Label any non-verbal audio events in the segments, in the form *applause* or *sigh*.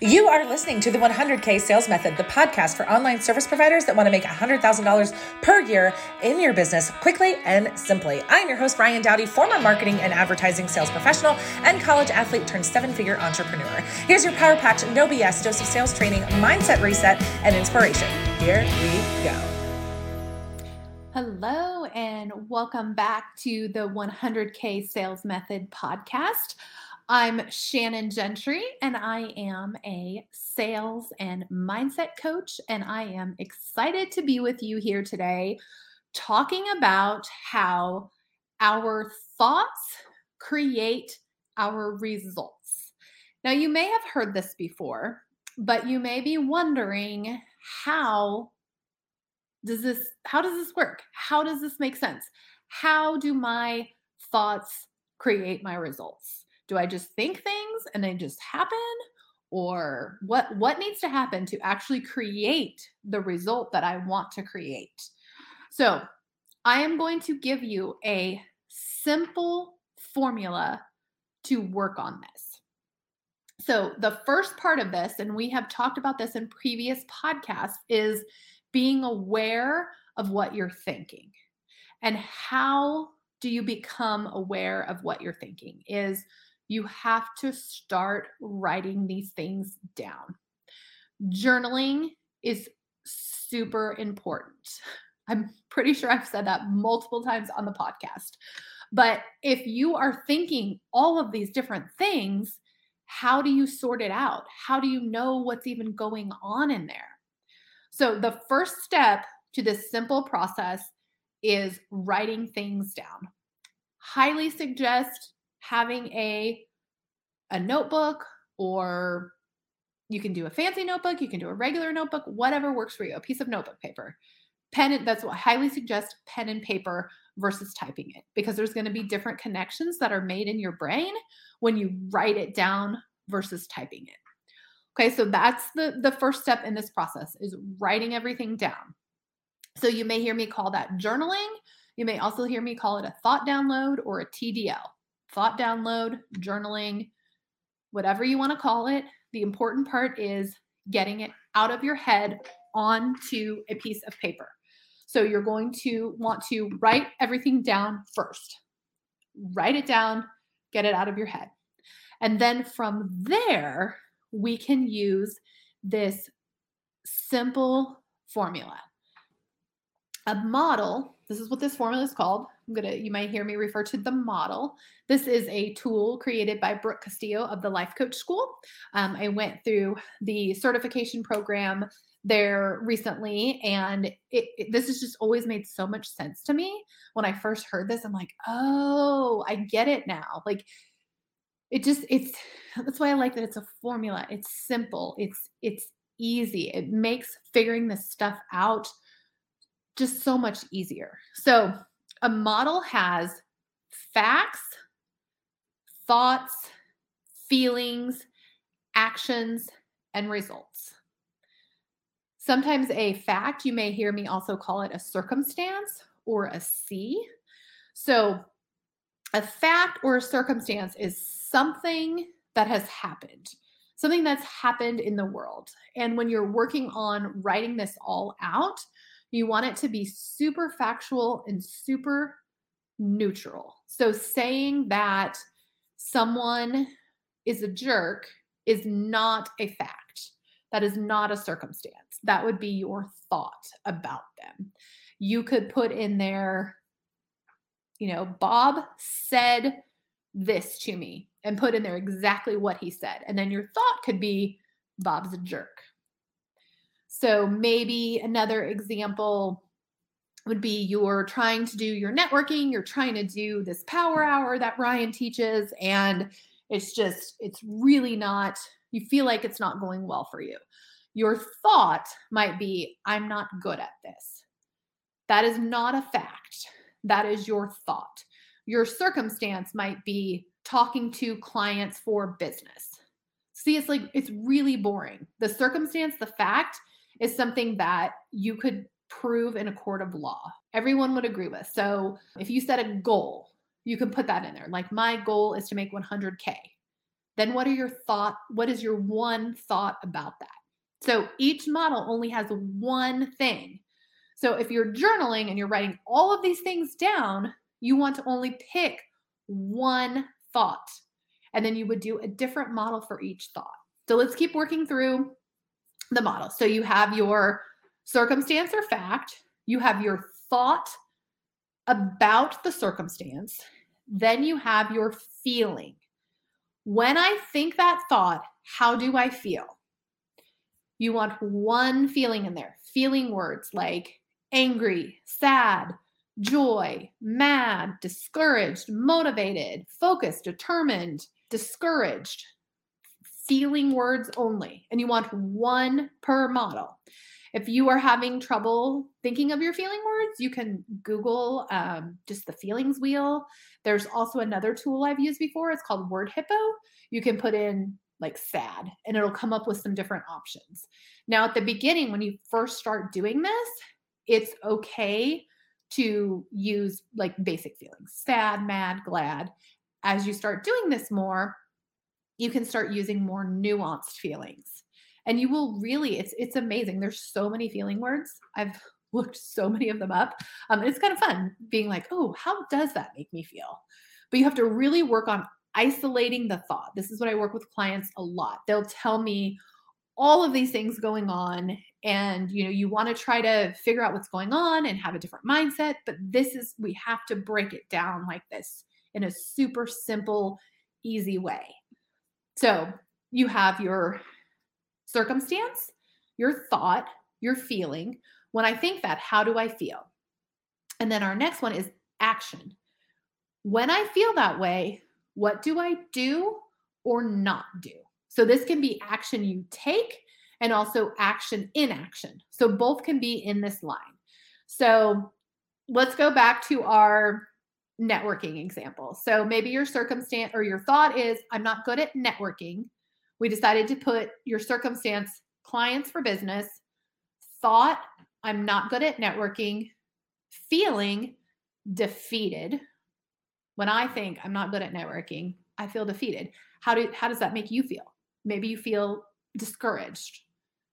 You are listening to the 100K Sales Method, the podcast for online service providers that want to make $100,000 per year in your business quickly and simply. I'm your host, Ryan Dowdy, former marketing and advertising sales professional and college athlete turned seven figure entrepreneur. Here's your Power Patch, no BS dose of sales training, mindset reset, and inspiration. Here we go. Hello, and welcome back to the 100K Sales Method podcast. I'm Shannon Gentry, and I am a sales and mindset coach. And I am excited to be with you here today talking about how our thoughts create our results. Now, you may have heard this before, but you may be wondering how does this how does this work how does this make sense how do my thoughts create my results do I just think things and they just happen? Or what what needs to happen to actually create the result that I want to create? So I am going to give you a simple formula to work on this. So, the first part of this, and we have talked about this in previous podcasts, is being aware of what you're thinking. And how do you become aware of what you're thinking? Is you have to start writing these things down. Journaling is super important. I'm pretty sure I've said that multiple times on the podcast. But if you are thinking all of these different things, how do you sort it out? How do you know what's even going on in there? So, the first step to this simple process is writing things down. Highly suggest having a a notebook or you can do a fancy notebook, you can do a regular notebook, whatever works for you, a piece of notebook paper. Pen, that's what I highly suggest pen and paper versus typing it because there's going to be different connections that are made in your brain when you write it down versus typing it. Okay, so that's the the first step in this process is writing everything down. So you may hear me call that journaling. You may also hear me call it a thought download or a TDL thought download, journaling, whatever you want to call it. The important part is getting it out of your head onto a piece of paper. So you're going to want to write everything down first. Write it down, get it out of your head. And then from there, we can use this simple formula. A model, this is what this formula is called. I'm gonna, you might hear me refer to the model. This is a tool created by Brooke Castillo of the Life Coach School. Um, I went through the certification program there recently, and it, it, this has just always made so much sense to me. When I first heard this, I'm like, oh, I get it now. Like, it just it's that's why I like that it's a formula. It's simple. It's it's easy. It makes figuring this stuff out just so much easier. So a model has facts, thoughts, feelings, actions, and results. Sometimes a fact, you may hear me also call it a circumstance or a C. So, a fact or a circumstance is something that has happened, something that's happened in the world. And when you're working on writing this all out, you want it to be super factual and super neutral. So saying that someone is a jerk is not a fact. That is not a circumstance. That would be your thought about them. You could put in there, you know, Bob said this to me and put in there exactly what he said. And then your thought could be, Bob's a jerk. So maybe another example would be you're trying to do your networking, you're trying to do this power hour that Ryan teaches, and it's just, it's really not, you feel like it's not going well for you. Your thought might be, I'm not good at this. That is not a fact. That is your thought. Your circumstance might be talking to clients for business. See, it's like, it's really boring. The circumstance, the fact is something that you could prove in a court of law. Everyone would agree with. So if you set a goal, you can put that in there. Like my goal is to make 100K. then what are your thought what is your one thought about that so each model only has one thing so if you're journaling and you're writing all of these things down you want to only pick one thought and then you would do a different model for each thought so let's keep working through the model so you have your circumstance or fact you have your thought about the circumstance then you have your feeling when I think that thought, how do I feel? You want one feeling in there, feeling words like angry, sad, joy, mad, discouraged, motivated, focused, determined, discouraged. Feeling words only. And you want one per model. If you are having trouble thinking of your feeling words, you can Google um, just the feelings wheel. There's also another tool I've used before. It's called Word Hippo. You can put in like sad and it'll come up with some different options. Now, at the beginning, when you first start doing this, it's okay to use like basic feelings sad, mad, glad. As you start doing this more, you can start using more nuanced feelings. And you will really it's it's amazing. There's so many feeling words. I've *laughs* looked so many of them up. Um, it's kind of fun being like oh how does that make me feel? But you have to really work on isolating the thought. This is what i work with clients a lot. They'll tell me all of these things going on and you know you want to try to figure out what's going on and have a different mindset but this is we have to break it down like this in a super simple easy way so you have your circumstance, your thought, your feeling. When I think that, how do I feel? And then our next one is action. When I feel that way, what do I do or not do? So this can be action you take and also action in action. So both can be in this line. So let's go back to our networking example. So maybe your circumstance or your thought is, I'm not good at networking we decided to put your circumstance clients for business, thought I'm not good at networking, feeling defeated. When I think I'm not good at networking, I feel defeated. How do how does that make you feel? Maybe you feel discouraged.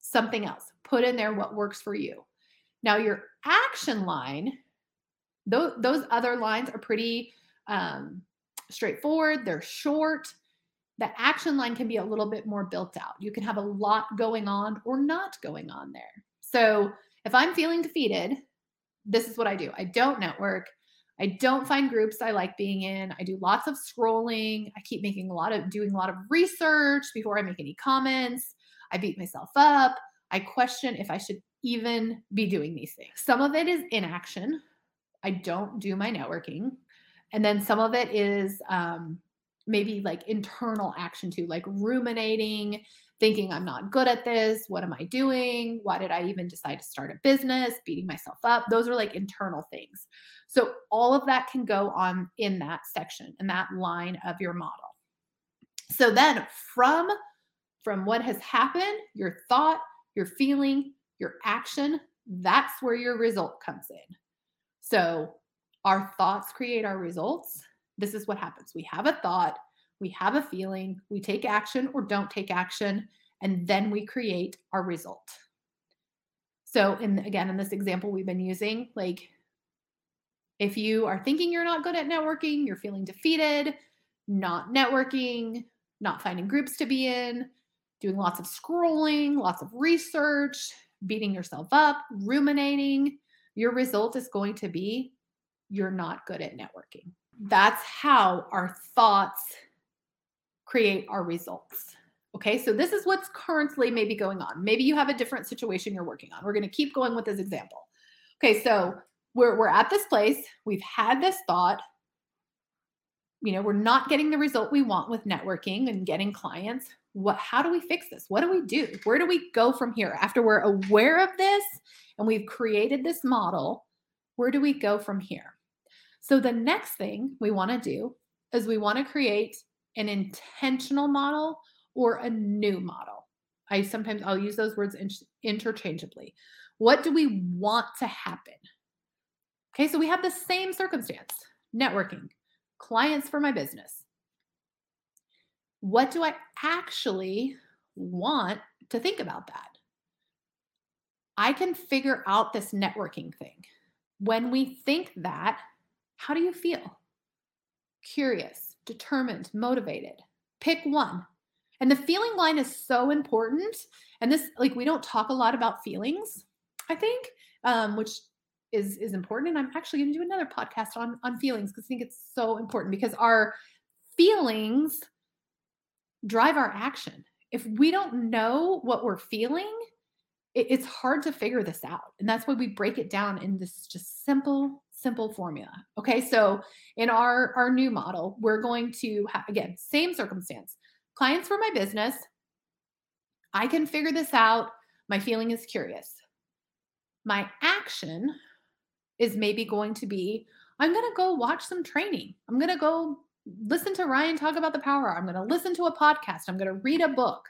Something else. Put in there what works for you. Now your action line, those those other lines are pretty um, straightforward. They're short the action line can be a little bit more built out. You can have a lot going on or not going on there. So if I'm feeling defeated, this is what I do I don't network. I don't find groups I like being in. I do lots of scrolling. I keep making a lot of doing a lot of research before I make any comments. I beat myself up. I question if I should even be doing these things. Some of it is inaction. I don't do my networking. And then some of it is um, maybe like internal action too, like ruminating, thinking I'm not good at this. What am I doing? Why did I even decide to start a business? Beating myself up. Those are like internal things. So all of that can go on in that section and that line of your model. So then from from what has happened, your thought, your feeling, your action, that's where your result comes in. So our thoughts create our results this is what happens. We have a thought, we have a feeling, we take action or don't take action, and then we create our result. So, in again, in this example we've been using, like if you are thinking you're not good at networking, you're feeling defeated, not networking, not finding groups to be in, doing lots of scrolling, lots of research, beating yourself up, ruminating, your result is going to be you're not good at networking that's how our thoughts create our results. Okay, so this is what's currently maybe going on. Maybe you have a different situation you're working on. We're going to keep going with this example. Okay, so we're, we're at this place, we've had this thought, you know, we're not getting the result we want with networking and getting clients. What how do we fix this? What do we do? Where do we go from here? After we're aware of this and we've created this model, where do we go from here? So the next thing we want to do is we want to create an intentional model or a new model. I sometimes I'll use those words interchangeably. What do we want to happen? Okay, so we have the same circumstance networking, clients for my business. What do I actually want to think about that? I can figure out this networking thing. When we think that, how do you feel? Curious, determined, motivated. Pick one. And the feeling line is so important. And this, like, we don't talk a lot about feelings, I think, um, which is is important. And I'm actually going to do another podcast on on feelings because I think it's so important because our feelings drive our action. If we don't know what we're feeling, it, it's hard to figure this out. And that's why we break it down in this just simple, simple formula. Okay. So in our, our new model, we're going to have, again, same circumstance. Clients for my business. I can figure this out. My feeling is curious. My action is maybe going to be I'm going to go watch some training. I'm going to go listen to Ryan talk about the power. I'm going to listen to a podcast. I'm going to read a book.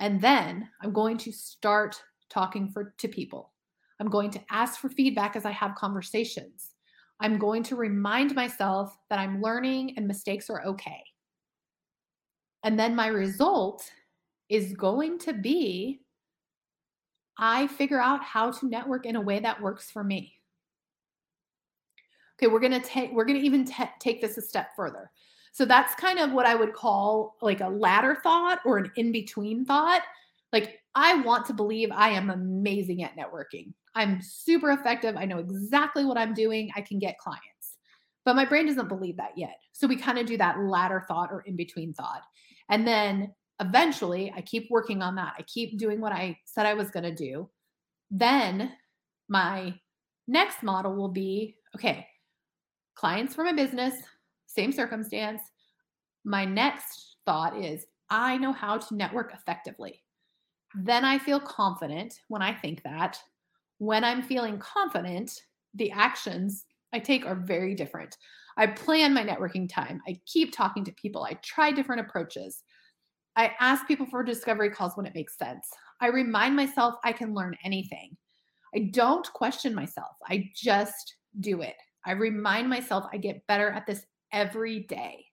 And then I'm going to start talking for to people. I'm going to ask for feedback as I have conversations. I'm going to remind myself that I'm learning and mistakes are okay. And then my result is going to be I figure out how to network in a way that works for me. Okay, we're to take we're to even t- take this a step further. So that's kind of what I would call like a ladder thought or an in between thought. Like, I want to believe I am amazing at networking. I'm super effective. I know exactly what I'm doing. I can get clients. But my brain doesn't believe that yet. So we kind of do that ladder thought or in between thought. And then eventually I keep working on that. I keep doing what I said I was going to do. Then my next model will be okay, clients for my business, same circumstance. My next thought is I know how to network effectively. Then I feel confident when I think that. When I'm feeling confident, the actions I take are very different. I plan my networking time. I keep talking to people. I try different approaches. I ask people for discovery calls when it makes sense. I remind myself I can learn anything. I don't question myself. I just do it. I remind myself I get better at this every day.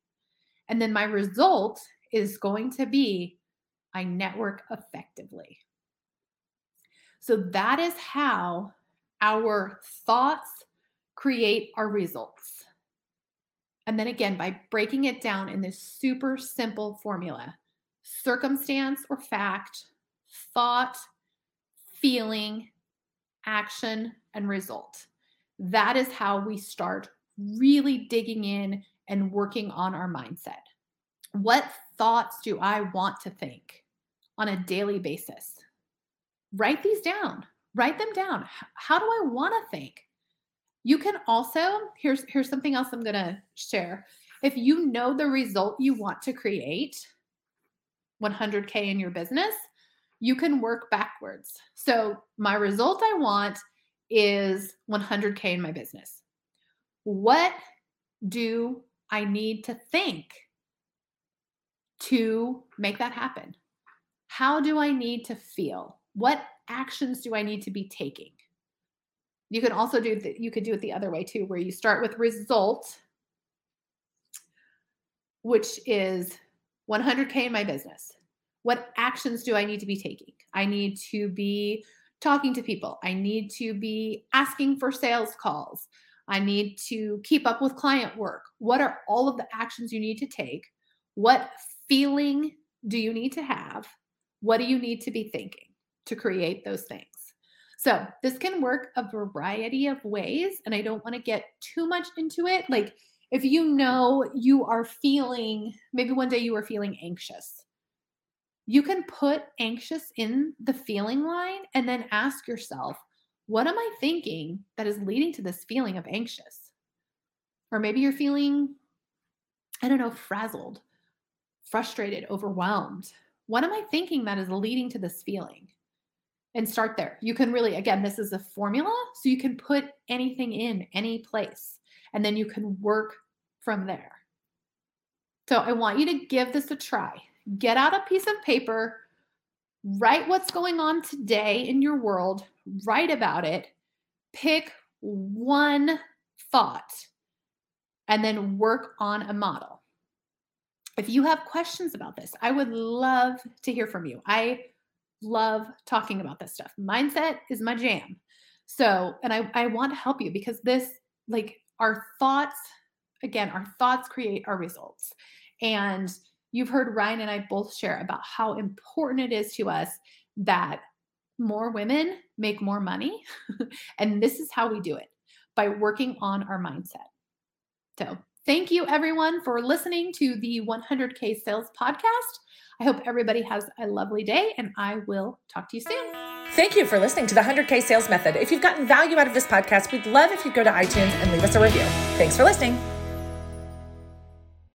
And then my result is going to be I network effectively. So that is how our thoughts create our results. And then again, by breaking it down in this super simple formula circumstance or fact, thought, feeling, action, and result. That is how we start really digging in and working on our mindset. What thoughts do I want to think on a daily basis? Write these down. Write them down. How do I want to think? You can also, here's here's something else I'm going to share. If you know the result you want to create, 100k in your business, you can work backwards. So, my result I want is 100k in my business. What do I need to think to make that happen? How do I need to feel? What actions do I need to be taking? You can also do that, you could do it the other way too, where you start with result, which is 100K in my business. What actions do I need to be taking? I need to be talking to people. I need to be asking for sales calls. I need to keep up with client work. What are all of the actions you need to take? What feeling do you need to have? What do you need to be thinking to create those things? So, this can work a variety of ways, and I don't want to get too much into it. Like, if you know you are feeling, maybe one day you are feeling anxious, you can put anxious in the feeling line and then ask yourself, what am I thinking that is leading to this feeling of anxious? Or maybe you're feeling, I don't know, frazzled, frustrated, overwhelmed. What am I thinking that is leading to this feeling? And start there. You can really, again, this is a formula, so you can put anything in any place and then you can work from there. So I want you to give this a try. Get out a piece of paper, write what's going on today in your world, write about it, pick one thought, and then work on a model. if you have questions about this, I would love to hear from you. I love talking about this stuff. Mindset is my jam. So, and I, I want to help you because this, like, our thoughts, again, our thoughts create our results. And you've heard Ryan and I both share about how important it is to us that more women make more money. *laughs* and this is how we do it by working on our mindset. So, thank you everyone for listening to the 100K Sales Podcast. I hope everybody has a lovely day, and I will talk to you soon. Thank you for listening to the 100K Sales Method. If you've gotten value out of this podcast, we'd love if you'd go to iTunes and leave us a review. Thanks for listening.